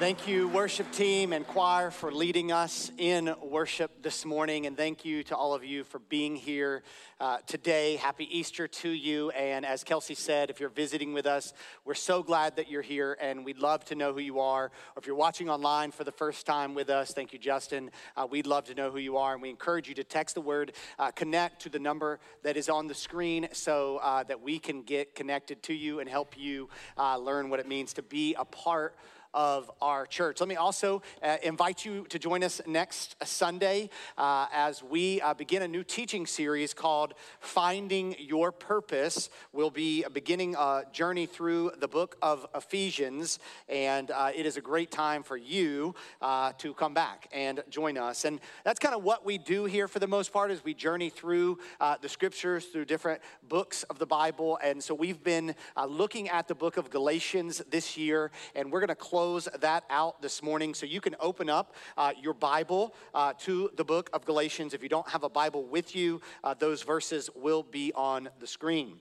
Thank you, worship team and choir, for leading us in worship this morning. And thank you to all of you for being here uh, today. Happy Easter to you. And as Kelsey said, if you're visiting with us, we're so glad that you're here and we'd love to know who you are. Or if you're watching online for the first time with us, thank you, Justin. Uh, we'd love to know who you are. And we encourage you to text the word uh, connect to the number that is on the screen so uh, that we can get connected to you and help you uh, learn what it means to be a part of our church. Let me also uh, invite you to join us next Sunday uh, as we uh, begin a new teaching series called Finding Your Purpose. We'll be beginning a journey through the book of Ephesians, and uh, it is a great time for you uh, to come back and join us. And that's kind of what we do here for the most part is we journey through uh, the scriptures, through different books of the Bible. And so we've been looking at the book of Galatians this year, and we're going to close close that out this morning. So you can open up uh, your Bible uh, to the book of Galatians. If you don't have a Bible with you, uh, those verses will be on the screen.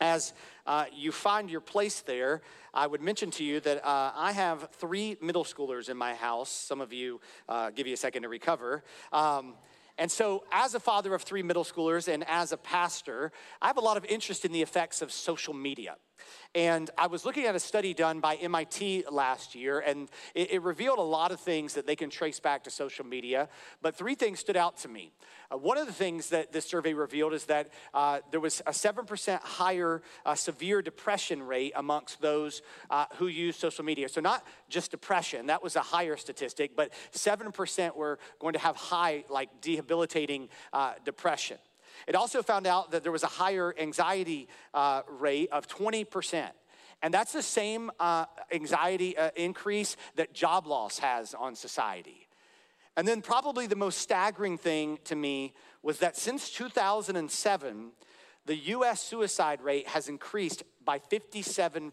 As uh, you find your place there, I would mention to you that uh, I have three middle schoolers in my house. Some of you uh, give you a second to recover. Um, and so, as a father of three middle schoolers and as a pastor, I have a lot of interest in the effects of social media. And I was looking at a study done by MIT last year, and it, it, revealed a lot of things that they can trace back to social media. But three things stood out to me. Uh, one of the things that this survey revealed is that uh, there was a 7% higher uh, severe depression rate amongst those uh, who use social media. So, not just depression, that was a higher statistic, but 7% were going to have high, like debilitating uh, depression. It also found out that there was a higher anxiety uh, rate of 20%. And that's the same uh, anxiety uh, increase that job loss has on society. And then, probably the most staggering thing to me was that since 2007, the US suicide rate has increased by 57%.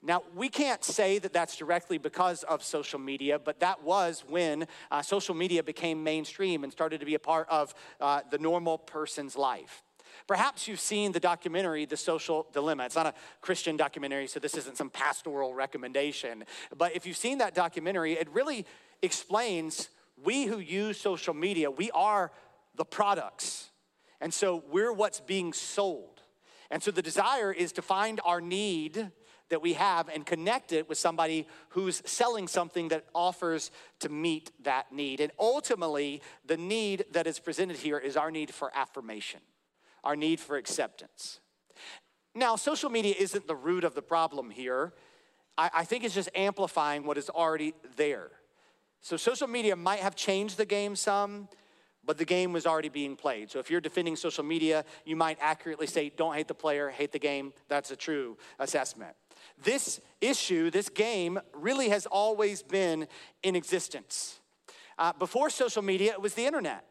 Now, we can't say that that's directly because of social media, but that was when uh, social media became mainstream and started to be a part of uh, the normal person's life. Perhaps you've seen the documentary, The Social Dilemma. It's not a Christian documentary, so this isn't some pastoral recommendation. But if you've seen that documentary, it really explains we who use social media, we are the products. And so we're what's being sold. And so the desire is to find our need that we have and connect it with somebody who's selling something that offers to meet that need. And ultimately, the need that is presented here is our need for affirmation, our need for acceptance. Now, social media isn't the root of the problem here. I, I think it's just amplifying what is already there. So, social media might have changed the game some, but the game was already being played. So if you're defending social media, you might accurately say, don't hate the player, hate the game. That's a true assessment. This issue, this game, really has always been in existence. Uh, before social media, it was the internet.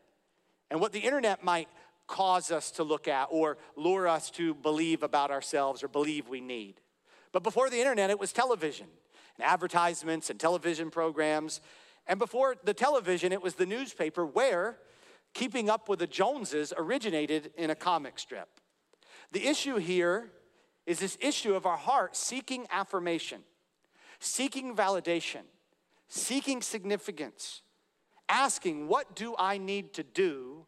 And what the internet might cause us to look at or lure us to believe about ourselves or believe we need. But before the internet, it was television and advertisements and television programs. And before the television, it was the newspaper where keeping up with the Joneses originated in a comic strip. The issue here is this issue of our heart seeking affirmation, seeking validation, seeking significance, asking, What do I need to do,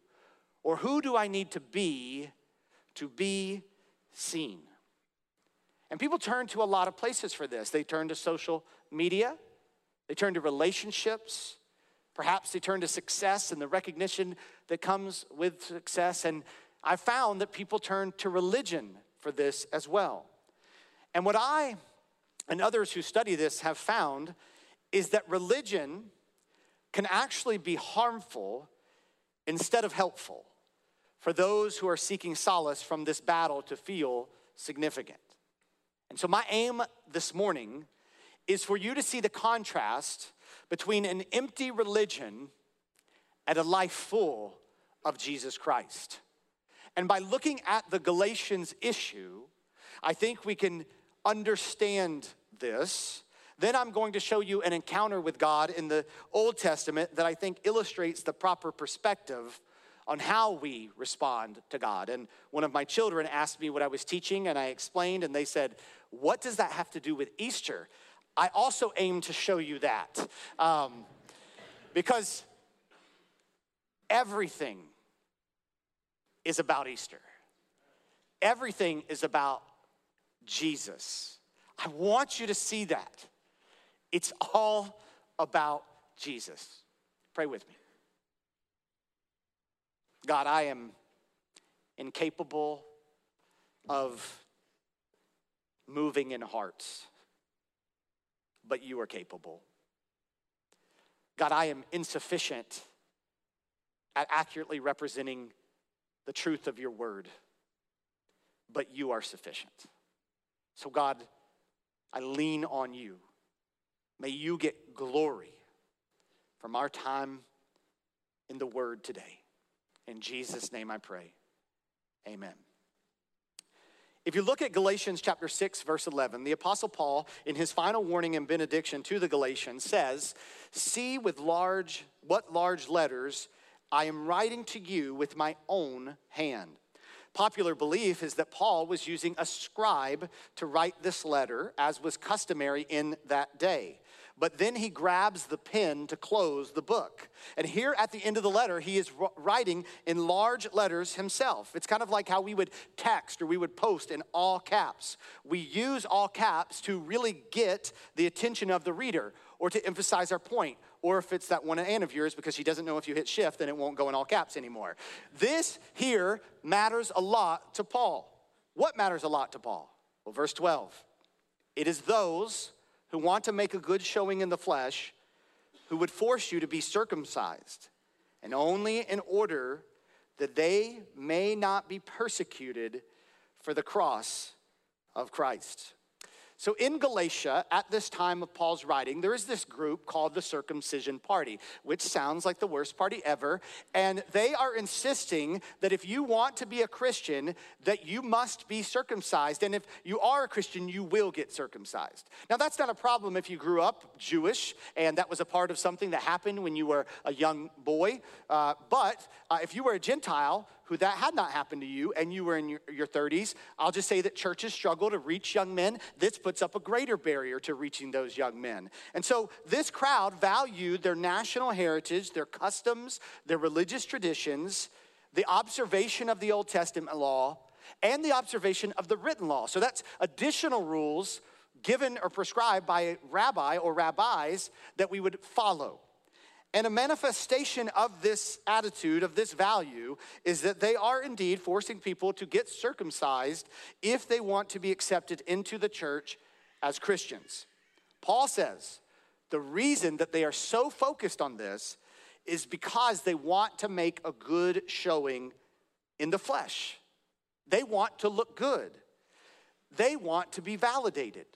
or who do I need to be to be seen? And people turn to a lot of places for this. They turn to social media, they turn to relationships, perhaps they turn to success and the recognition that comes with success. And I found that people turn to religion for this as well. And what I and others who study this have found is that religion can actually be harmful instead of helpful for those who are seeking solace from this battle to feel significant. And so, my aim this morning is for you to see the contrast between an empty religion and a life full of Jesus Christ. And by looking at the Galatians issue, I think we can understand this. Then I'm going to show you an encounter with God in the Old Testament that I think illustrates the proper perspective on how we respond to God. And one of my children asked me what I was teaching, and I explained, and they said, What does that have to do with Easter? I also aim to show you that. Um, because everything is about Easter, everything is about Jesus. I want you to see that. It's all about Jesus. Pray with me. God, I am incapable of moving in hearts, but you are capable. God, I am insufficient at accurately representing the truth of your word, but you are sufficient. So, God, I lean on you. May you get glory from our time in the word today. In Jesus' name I pray. Amen. If you look at Galatians chapter 6, verse 11, the Apostle Paul, in his final warning and benediction to the Galatians, says, See with large, what large letters I am writing to you with my own hand. Popular belief is that Paul was using a scribe to write this letter, as was customary in that day. But then he grabs the pen to close the book. And here at the end of the letter, he is writing in large letters himself. It's kind of like how we would text or we would post in all caps. We use all caps to really get the attention of the reader or to emphasize our point or if it's that one Ann of yours because she doesn't know if you hit shift, then it won't go in all caps anymore. This here matters a lot to Paul. What matters a lot to Paul? Well, verse 12. It is those who want to make a good showing in the flesh who would force you to be circumcised, and only in order that they may not be persecuted for the cross of Christ. So in Galatia, at this time of Paul's writing, there is this group called the circumcision party, which sounds like the worst party ever. And they are insisting that if you want to be a Christian, that you must be circumcised. And if you are a Christian, you will get circumcised. Now, that's not a problem if you grew up Jewish and that was a part of something that happened when you were a young boy. Uh, but uh, if you were a Gentile, who that had not happened to you and you were in your, your 30s, I'll just say that churches struggle to reach young men. This puts up a greater barrier to reaching those young men. And so this crowd valued their national heritage, their customs, their religious traditions, the observation of the Old Testament law, and the observation of the written law. So that's additional rules given or prescribed by a rabbi or rabbis that we would follow. And a manifestation of this attitude, of this value, is that they are indeed forcing people to get circumcised if they want to be accepted into the church as Christians. Paul says the reason that they are so focused on this is because they want to make a good showing in the flesh. They want to look good, they want to be validated.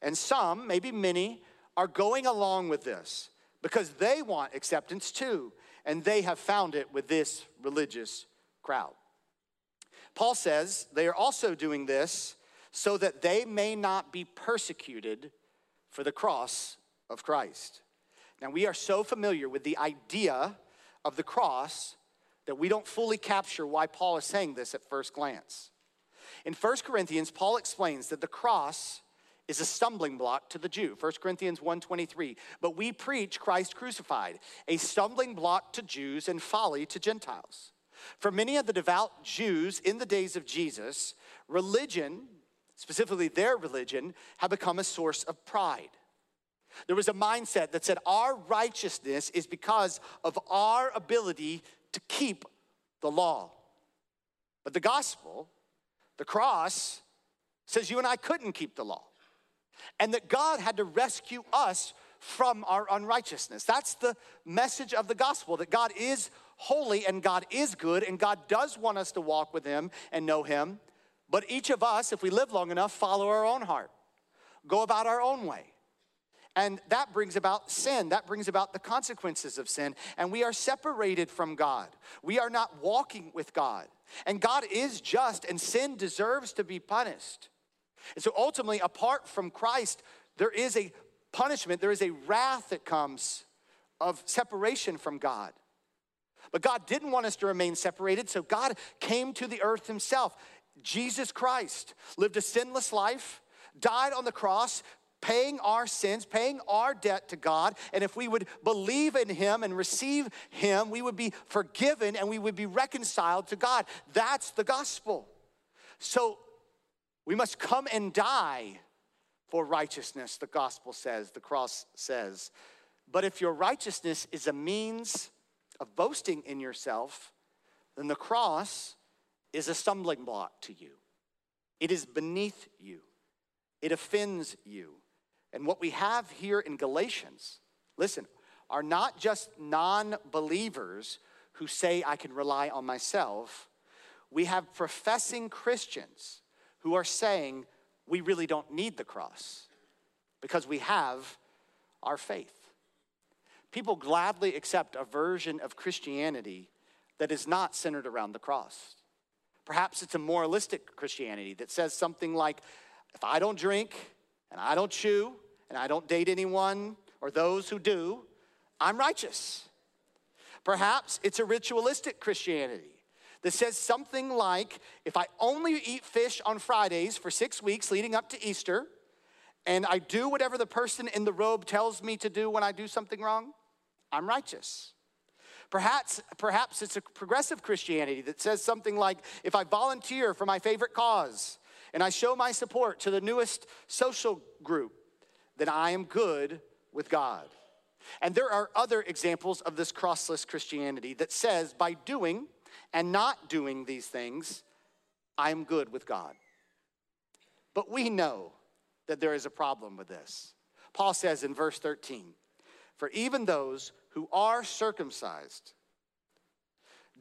And some, maybe many, are going along with this because they want acceptance too, and they have found it with this religious crowd. Paul says they are also doing this so that they may not be persecuted for the cross of Christ. Now, we are so familiar with the idea of the cross that we don't fully capture why Paul is saying this at first glance. In 1 Corinthians, Paul explains that the cross is a stumbling block to the Jew. 1 Corinthians 1:23. But we preach Christ crucified, a stumbling block to Jews and folly to Gentiles. For many of the devout Jews in the days of Jesus, religion, specifically their religion, had become a source of pride. There was a mindset that said our righteousness is because of our ability to keep the law. But the gospel, the cross, says you and I couldn't keep the law and that God had to rescue us from our unrighteousness. That's the message of the gospel that God is holy and God is good and God does want us to walk with Him and know Him. But each of us, if we live long enough, follow our own heart, go about our own way. And that brings about sin. That brings about the consequences of sin. And we are separated from God. We are not walking with God. And God is just, and sin deserves to be punished. And so ultimately, apart from Christ, there is a punishment, there is a wrath that comes of separation from God. But God didn't want us to remain separated, so God came to the earth himself. Jesus Christ lived a sinless life, died on the cross, paying our sins, paying our debt to God. And if we would believe in Him and receive Him, we would be forgiven and we would be reconciled to God. That's the gospel. So we must come and die for righteousness, the gospel says, the cross says. But if your righteousness is a means of boasting in yourself, then the cross is a stumbling block to you. It is beneath you, it offends you. And what we have here in Galatians, listen, are not just non believers who say, I can rely on myself. We have professing Christians who are saying, we really don't need the cross because we have our faith. People gladly accept a version of Christianity that is not centered around the cross. Perhaps it's a moralistic Christianity that says something like, if I don't drink and I don't chew and I don't date anyone or those who do, I'm righteous. Perhaps it's a ritualistic Christianity that says something like, if I only eat fish on Fridays for six weeks leading up to Easter, and I do whatever the person in the robe tells me to do when I do something wrong, I'm righteous. Perhaps, perhaps it's a progressive Christianity that says something like if I volunteer for my favorite cause and I show my support to the newest social group, then I am good with God. And there are other examples of this crossless Christianity that says by doing and not doing these things, I am good with God. But we know that there is a problem with this. Paul says in verse 13, For even those who are circumcised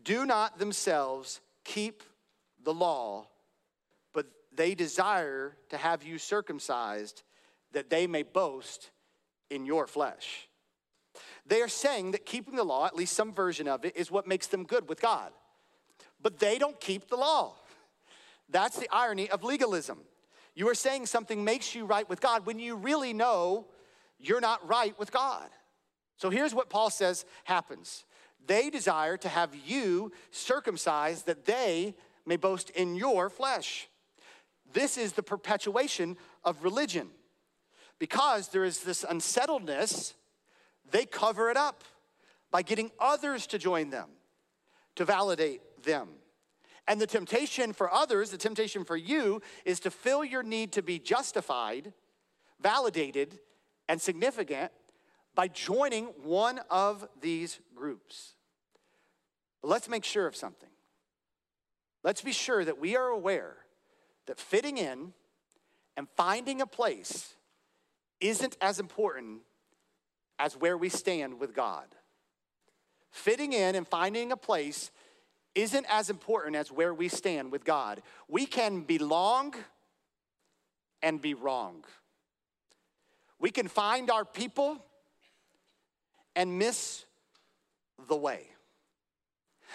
do not themselves keep the law, but they desire to have you circumcised that they may boast in your flesh. They are saying that keeping the law, at least some version of it, is what makes them good with God. But they don't keep the law. That's the irony of legalism. You are saying something makes you right with God when you really know you're not right with God. So here's what Paul says happens they desire to have you circumcised that they may boast in your flesh. This is the perpetuation of religion. Because there is this unsettledness, they cover it up by getting others to join them to validate them. And the temptation for others, the temptation for you, is to fill your need to be justified, validated, and significant by joining one of these groups. But let's make sure of something. Let's be sure that we are aware that fitting in and finding a place isn't as important as where we stand with God. Fitting in and finding a place isn't as important as where we stand with God. We can belong and be wrong. We can find our people and miss the way.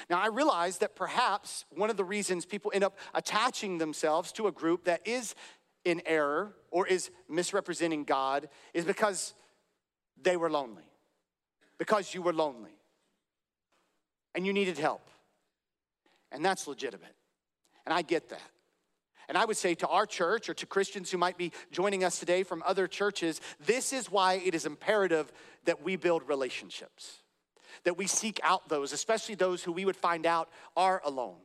Now, I realize that perhaps one of the reasons people end up attaching themselves to a group that is in error or is misrepresenting God is because they were lonely, because you were lonely and you needed help. And that's legitimate. And I get that. And I would say to our church or to Christians who might be joining us today from other churches, this is why it is imperative that we build relationships, that we seek out those, especially those who we would find out are alone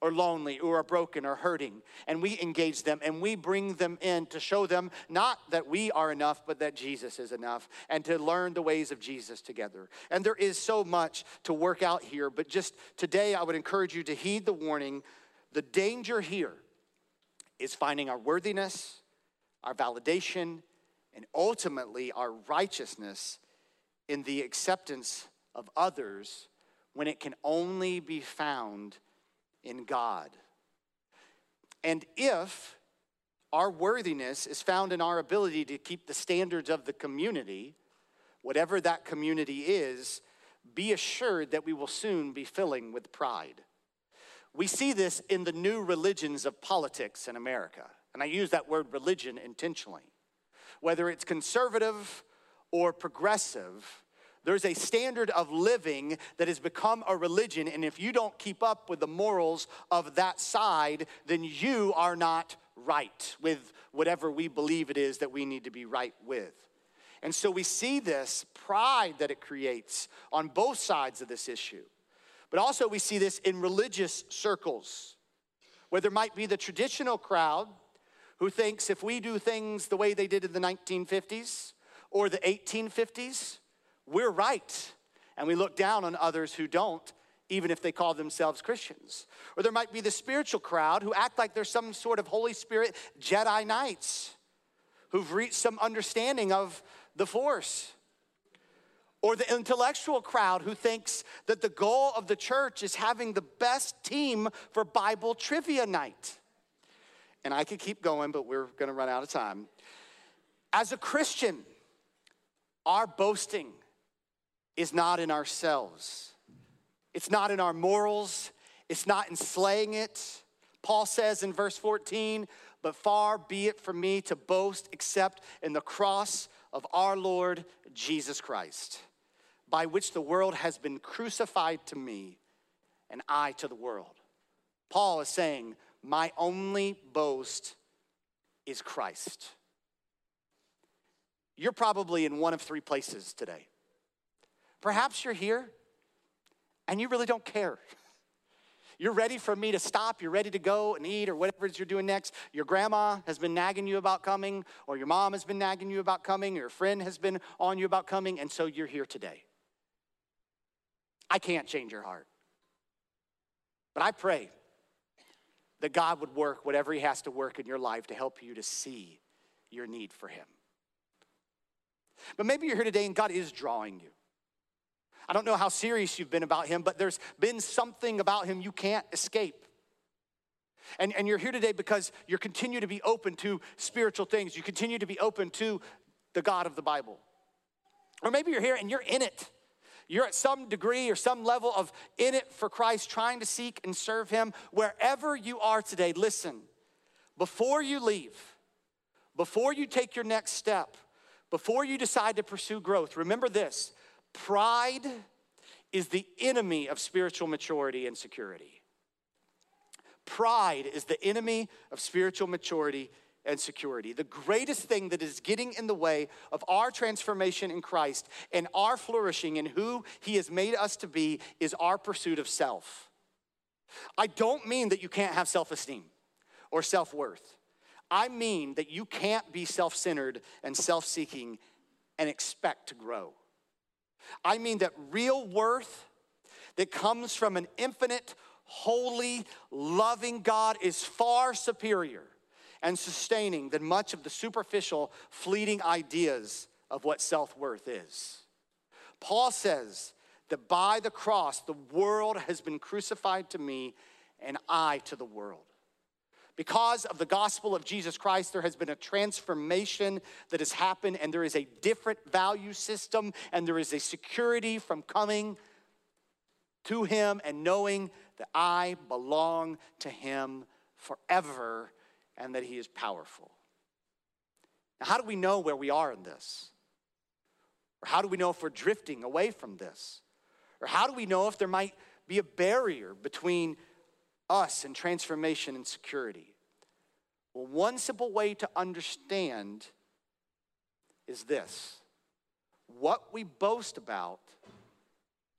or lonely or are broken or hurting. And we engage them and we bring them in to show them not that we are enough, but that Jesus is enough and to learn the ways of Jesus together. And there is so much to work out here, but just today I would encourage you to heed the warning. The danger here is finding our worthiness, our validation, and ultimately our righteousness in the acceptance of others when it can only be found in God. And if our worthiness is found in our ability to keep the standards of the community, whatever that community is, be assured that we will soon be filling with pride. We see this in the new religions of politics in America. And I use that word religion intentionally. Whether it's conservative or progressive, there's a standard of living that has become a religion. And if you don't keep up with the morals of that side, then you are not right with whatever we believe it is that we need to be right with. And so we see this pride that it creates on both sides of this issue. But also, we see this in religious circles, where there might be the traditional crowd who thinks if we do things the way they did in the 1950s or the 1850s, we're right. And we look down on others who don't, even if they call themselves Christians. Or there might be the spiritual crowd who act like there's some sort of Holy Spirit Jedi Knights who've reached some understanding of the force. Or the intellectual crowd who thinks that the goal of the church is having the best team for Bible trivia night. And I could keep going, but we're gonna run out of time. As a Christian, our boasting is not in ourselves, it's not in our morals, it's not in slaying it. Paul says in verse 14, but far be it from me to boast except in the cross of our Lord Jesus Christ, by which the world has been crucified to me and I to the world. Paul is saying, My only boast is Christ. You're probably in one of three places today. Perhaps you're here and you really don't care. You're ready for me to stop. You're ready to go and eat or whatever it is you're doing next. Your grandma has been nagging you about coming, or your mom has been nagging you about coming, or your friend has been on you about coming, and so you're here today. I can't change your heart. But I pray that God would work whatever He has to work in your life to help you to see your need for Him. But maybe you're here today and God is drawing you. I don't know how serious you've been about him, but there's been something about him you can't escape. And, and you're here today because you continue to be open to spiritual things. You continue to be open to the God of the Bible. Or maybe you're here and you're in it. You're at some degree or some level of in it for Christ, trying to seek and serve Him. Wherever you are today, listen, before you leave, before you take your next step, before you decide to pursue growth, remember this Pride is the enemy of spiritual maturity and security. Pride is the enemy of spiritual maturity and security. The greatest thing that is getting in the way of our transformation in Christ and our flourishing in who He has made us to be is our pursuit of self. I don't mean that you can't have self esteem or self worth. I mean that you can't be self centered and self seeking and expect to grow. I mean that real worth that comes from an infinite, holy, loving God is far superior and sustaining than much of the superficial, fleeting ideas of what self worth is. Paul says that by the cross, the world has been crucified to me and I to the world. Because of the gospel of Jesus Christ, there has been a transformation that has happened, and there is a different value system, and there is a security from coming to Him and knowing that I belong to Him forever and that He is powerful. Now, how do we know where we are in this? Or how do we know if we're drifting away from this? Or how do we know if there might be a barrier between us in transformation and security? Well, one simple way to understand is this what we boast about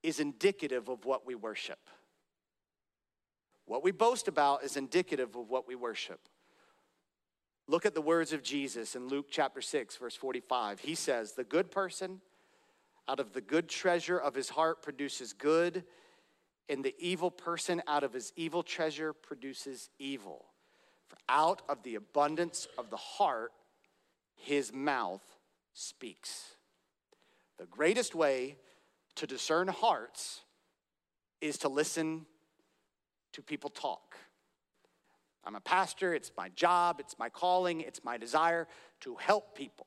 is indicative of what we worship. What we boast about is indicative of what we worship. Look at the words of Jesus in Luke chapter 6, verse 45. He says, The good person out of the good treasure of his heart produces good and the evil person out of his evil treasure produces evil. For out of the abundance of the heart, his mouth speaks. The greatest way to discern hearts is to listen to people talk. I'm a pastor, it's my job, it's my calling, it's my desire to help people.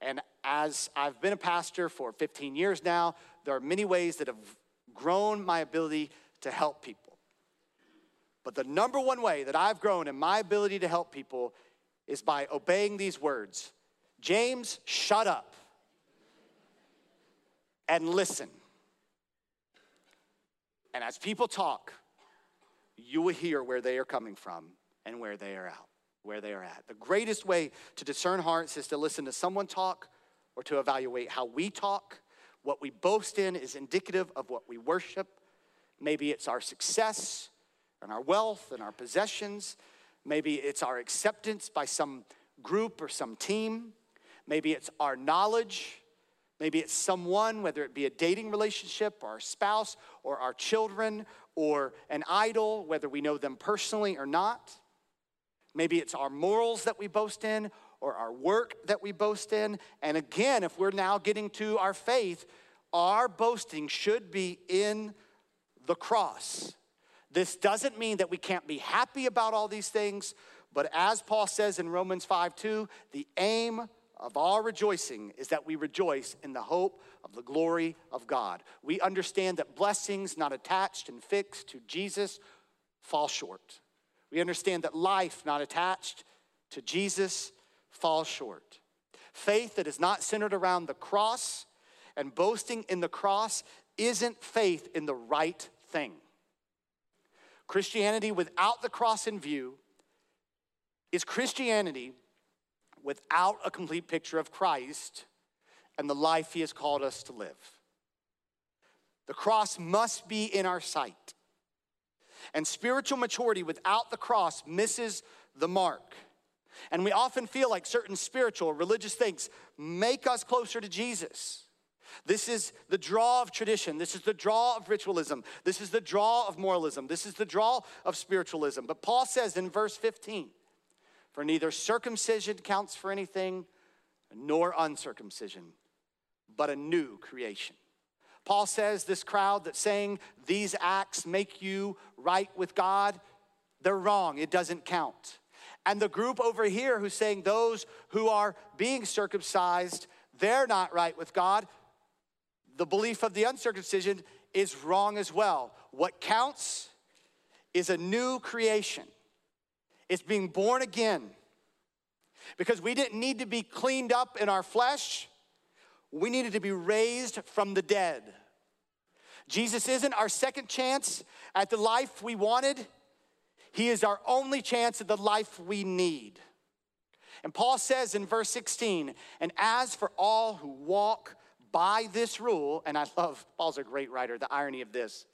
And as I've been a pastor for 15 years now, there are many ways that have grown my ability to help people. But the number one way that I've grown in my ability to help people is by obeying these words James, shut up and listen. And as people talk, you will hear where they are coming from and where they are out. where they are at. The greatest way to discern hearts is to listen to someone talk or to evaluate how we talk. What we boast in is indicative of what we worship. Maybe it's our success and our wealth and our possessions. Maybe it's our acceptance by some group or some team. Maybe it's our knowledge. Maybe it's someone, whether it be a dating relationship or our spouse or our children or an idol, whether we know them personally or not. Maybe it's our morals that we boast in or our work that we boast in. And again, if we're now getting to our faith, our boasting should be in the cross. This doesn't mean that we can't be happy about all these things, but as Paul says in Romans 5 2, the aim of our rejoicing is that we rejoice in the hope of the glory of God. We understand that blessings not attached and fixed to Jesus fall short. We understand that life not attached to Jesus falls short. Faith that is not centered around the cross and boasting in the cross isn't faith in the right thing. Christianity without the cross in view is Christianity without a complete picture of Christ and the life he has called us to live. The cross must be in our sight. And spiritual maturity without the cross misses the mark. And we often feel like certain spiritual, religious things make us closer to Jesus. This is the draw of tradition. This is the draw of ritualism. This is the draw of moralism. This is the draw of spiritualism. But Paul says in verse 15, for neither circumcision counts for anything, nor uncircumcision, but a new creation. Paul says this crowd that's saying these acts make you right with God, they're wrong. It doesn't count. And the group over here who's saying those who are being circumcised, they're not right with God, the belief of the uncircumcision is wrong as well. What counts is a new creation. It's being born again. Because we didn't need to be cleaned up in our flesh, we needed to be raised from the dead. Jesus isn't our second chance at the life we wanted, He is our only chance at the life we need. And Paul says in verse 16, and as for all who walk by this rule, and I love, Paul's a great writer, the irony of this,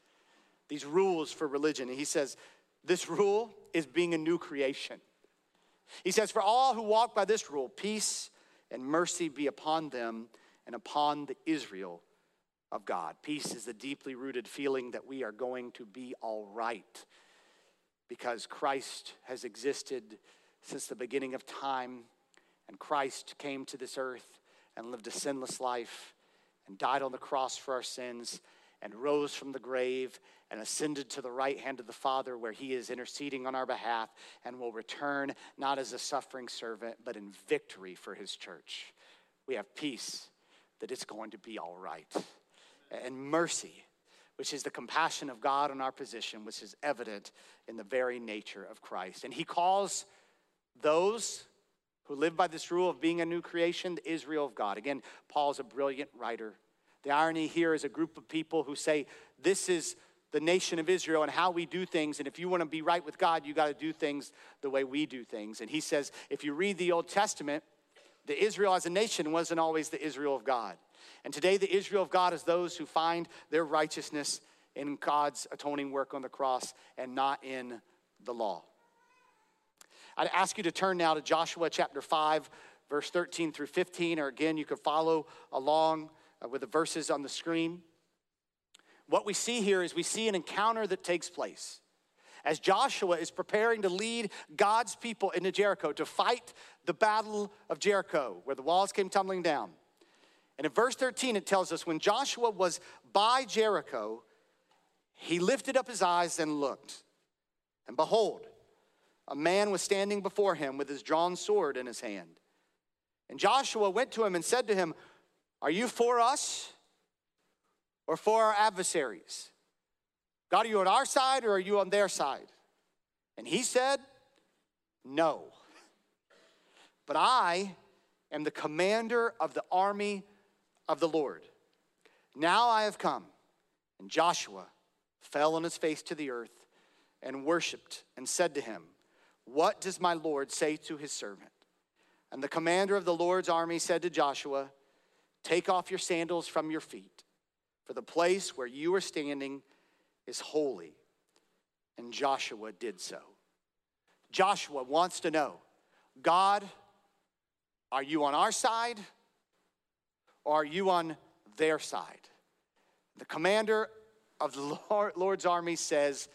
these rules for religion. And he says, this rule is being a new creation. He says, For all who walk by this rule, peace and mercy be upon them and upon the Israel of God. Peace is the deeply rooted feeling that we are going to be all right because Christ has existed since the beginning of time, and Christ came to this earth and lived a sinless life and died on the cross for our sins and rose from the grave and ascended to the right hand of the Father, where he is interceding on our behalf and will return not as a suffering servant, but in victory for his church. We have peace that it's going to be all right, and mercy, which is the compassion of God on our position, which is evident in the very nature of Christ. And he calls those who live by this rule of being a new creation the Israel of God. Again, Paul's a brilliant writer. The irony here is a group of people who say, This is the nation of Israel and how we do things. And if you want to be right with God, you got to do things the way we do things. And he says, if you read the Old Testament, the Israel as a nation wasn't always the Israel of God. And today, the Israel of God is those who find their righteousness in God's atoning work on the cross and not in the law. I'd ask you to turn now to Joshua chapter 5, verse 13 through 15, or again, you could follow along uh, with the verses on the screen what we see here is we see an encounter that takes place. As Joshua is preparing to lead God's people into Jericho to fight the battle of Jericho, where the walls came tumbling down. And in verse 13, it tells us when Joshua was by Jericho, he lifted up his eyes and looked. And behold, a man was standing before him with his drawn sword in his hand. And Joshua went to him and said to him, Are you for us or for our adversaries? God, are you on our side or are you on their side? And he said, No. But I am the commander of the army of the Lord. Now I have come. And Joshua fell on his face to the earth and worshiped and said to him, What does my Lord say to his servant? And the commander of the Lord's army said to Joshua, Take off your sandals from your feet, for the place where you are standing is holy. And Joshua did so. Joshua wants to know God, are you on our side are you on their side? The commander of the Lord's army says,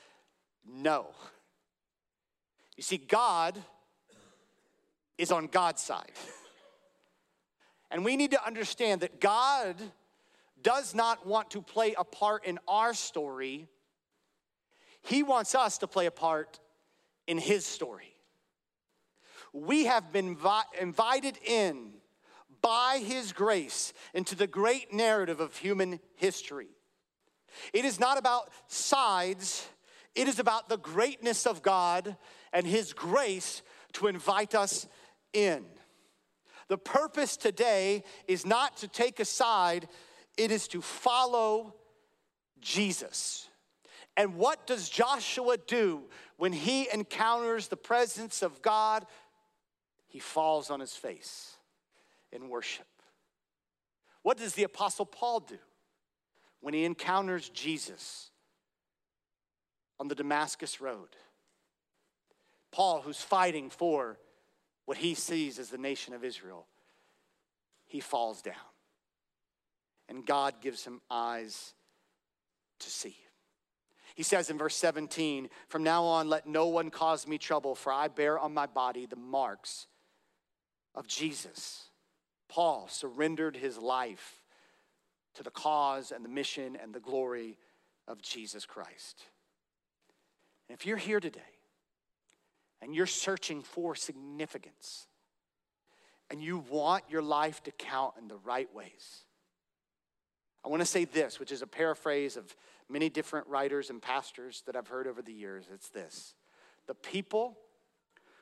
No. You see, God is on God's side. And we need to understand that God does not want to play a part in our story, He wants us to play a part in His story. We have been invited in by His grace into the great narrative of human history. It is not about sides, it is about the greatness of God and His grace to invite us in. The purpose today is not to take a side, it is to follow Jesus. And what does Joshua do when he encounters the presence of God? He falls on his face in worship. What does the Apostle Paul do when he encounters Jesus on the Damascus Road? Paul, who's fighting for what he sees as the nation of Israel, he falls down. And God gives him eyes to see. He says in verse 17, From now on, let no one cause me trouble, for I bear on my body the marks of Jesus. Paul surrendered his life to the cause and the mission and the glory of Jesus Christ. And if you're here today and you're searching for significance and you want your life to count in the right ways, I want to say this, which is a paraphrase of many different writers and pastors that I've heard over the years. It's this The people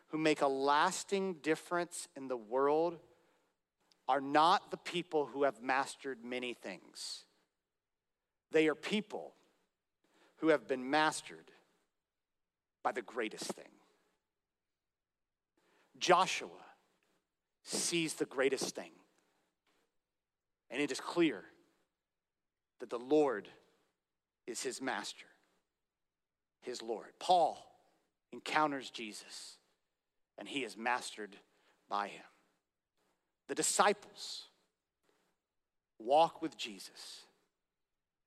who make a lasting difference in the world are not the people who have mastered many things. They are people who have been mastered by the greatest thing. Joshua sees the greatest thing. And it is clear that the Lord is his master, his Lord. Paul encounters Jesus, and he is mastered by him. The disciples walk with Jesus,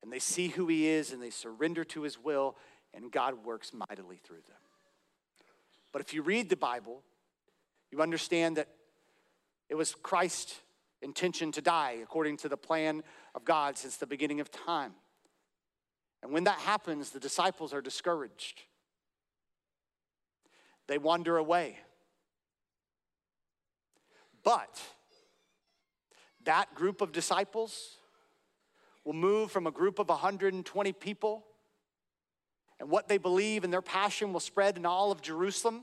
and they see who he is, and they surrender to his will, and God works mightily through them. But if you read the Bible, you understand that it was Christ's intention to die according to the plan of God since the beginning of time. And when that happens, the disciples are discouraged. They wander away. But that group of disciples will move from a group of 120 people, and what they believe and their passion will spread in all of Jerusalem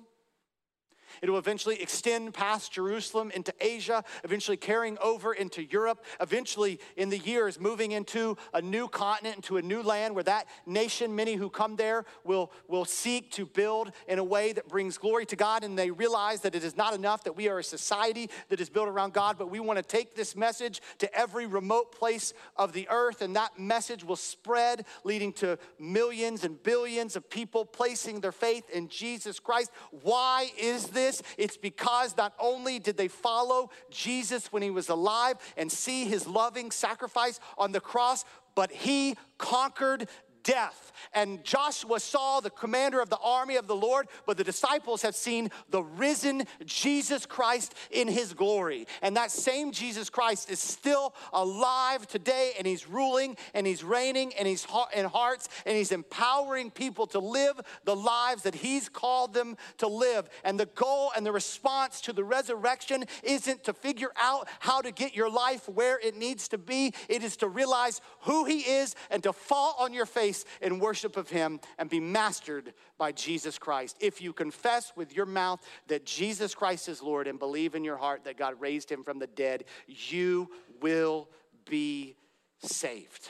it will eventually extend past Jerusalem into Asia, eventually carrying over into Europe, eventually in the years moving into a new continent, into a new land where that nation, many who come there, will, will seek to build in a way that brings glory to God. And they realize that it is not enough that we are a society that is built around God, but we want to take this message to every remote place of the earth. And that message will spread, leading to millions and billions of people placing their faith in Jesus Christ. Why is this? This? It's because not only did they follow Jesus when he was alive and see his loving sacrifice on the cross, but he conquered death. And Joshua saw the commander of the army of the Lord, but the disciples have seen the risen Jesus Christ in his glory. And that same Jesus Christ is still alive today, and he's ruling and he's reigning and he's in hearts and he's empowering people to live the lives that he's called them to live. And the goal and the response to the resurrection isn't to figure out how to get your life where it needs to be, it is to realize who he is and to fall on your face face in worship of Him and be mastered by Jesus Christ. If you confess with your mouth that Jesus Christ is Lord and believe in your heart that God raised Him from the dead, you will be saved.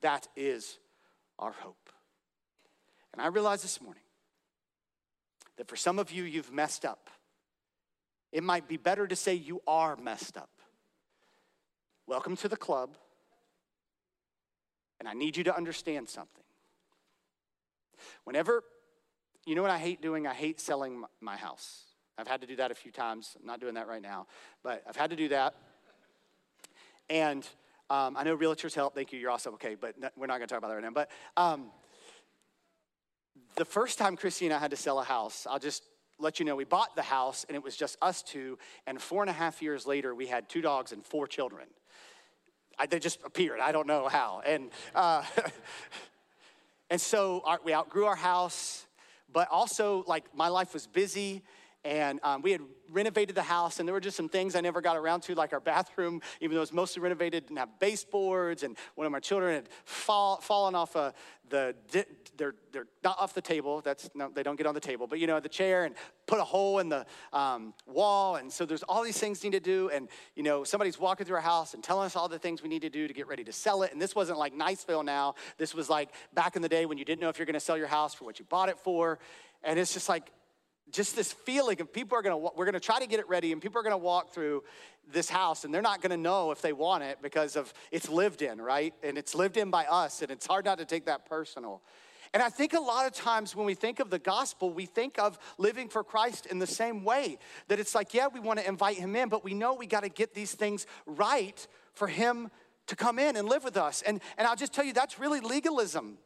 That is our hope. And I realize this morning that for some of you, you've messed up. It might be better to say you are messed up. Welcome to the club. And I need you to understand something. Whenever, you know what I hate doing? I hate selling my house. I've had to do that a few times. I'm not doing that right now, but I've had to do that. And um, I know realtors help. Thank you. You're awesome. Okay, but we're not going to talk about that right now. But um, the first time Christy and I had to sell a house, I'll just let you know we bought the house and it was just us two. And four and a half years later, we had two dogs and four children. I, they just appeared. I don't know how. And uh, and so our, we outgrew our house, but also like my life was busy and um, we had renovated the house and there were just some things i never got around to like our bathroom even though it was mostly renovated didn't have baseboards and one of my children had fall, fallen off a, the they're, they're not off the table that's no they don't get on the table but you know the chair and put a hole in the um, wall and so there's all these things need to do and you know somebody's walking through our house and telling us all the things we need to do to get ready to sell it and this wasn't like niceville now this was like back in the day when you didn't know if you're going to sell your house for what you bought it for and it's just like just this feeling of people are gonna, we're gonna try to get it ready and people are gonna walk through this house and they're not gonna know if they want it because of it's lived in, right? And it's lived in by us and it's hard not to take that personal. And I think a lot of times when we think of the gospel, we think of living for Christ in the same way. That it's like, yeah, we wanna invite him in, but we know we gotta get these things right for him to come in and live with us. And, and I'll just tell you, that's really legalism.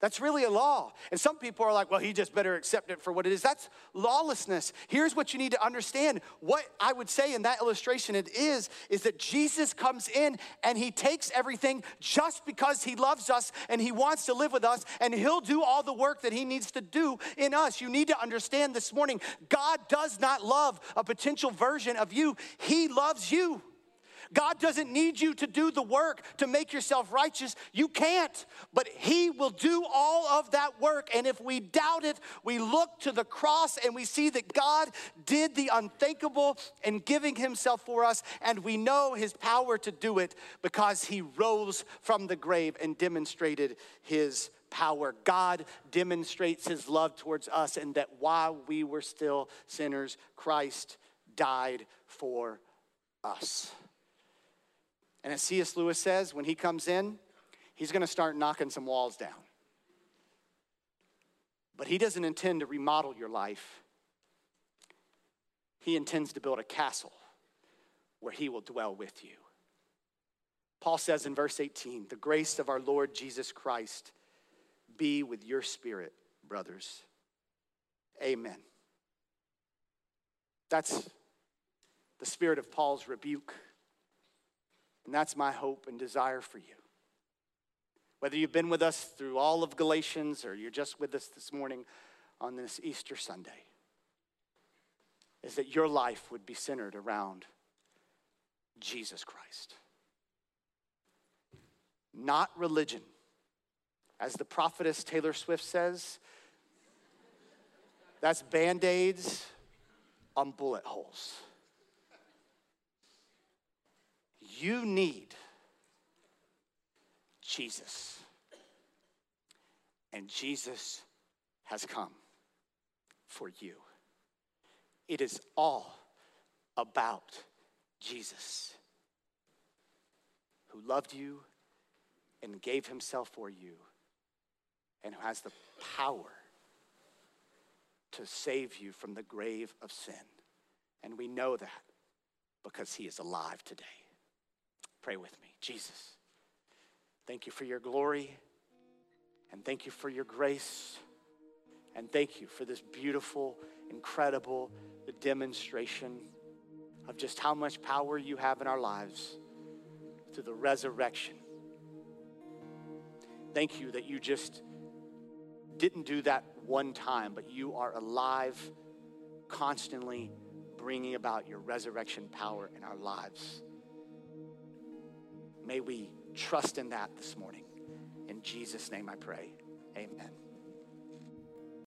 That's really a law. And some people are like, well, he just better accept it for what it is. That's lawlessness. Here's what you need to understand. What I would say in that illustration it is, is that Jesus comes in and he takes everything just because he loves us and he wants to live with us and he'll do all the work that he needs to do in us. You need to understand this morning, God does not love a potential version of you. He loves you. God doesn't need you to do the work to make yourself righteous. You can't, but He will do all of that work. And if we doubt it, we look to the cross and we see that God did the unthinkable in giving Himself for us, and we know His power to do it because He rose from the grave and demonstrated His power. God demonstrates His love towards us, and that while we were still sinners, Christ died for us. And as C.S. Lewis says, when he comes in, he's going to start knocking some walls down. But he doesn't intend to remodel your life, he intends to build a castle where he will dwell with you. Paul says in verse 18, the grace of our Lord Jesus Christ be with your spirit, brothers. Amen. That's the spirit of Paul's rebuke and that's my hope and desire for you. Whether you've been with us through all of Galatians or you're just with us this morning on this Easter Sunday, is that your life would be centered around Jesus Christ. Not religion. As the prophetess Taylor Swift says, that's band aids on bullet holes. You need Jesus. And Jesus has come for you. It is all about Jesus, who loved you and gave himself for you, and who has the power to save you from the grave of sin. And we know that because he is alive today. Pray with me. Jesus, thank you for your glory, and thank you for your grace, and thank you for this beautiful, incredible demonstration of just how much power you have in our lives through the resurrection. Thank you that you just didn't do that one time, but you are alive, constantly bringing about your resurrection power in our lives. May we trust in that this morning. In Jesus' name I pray. Amen.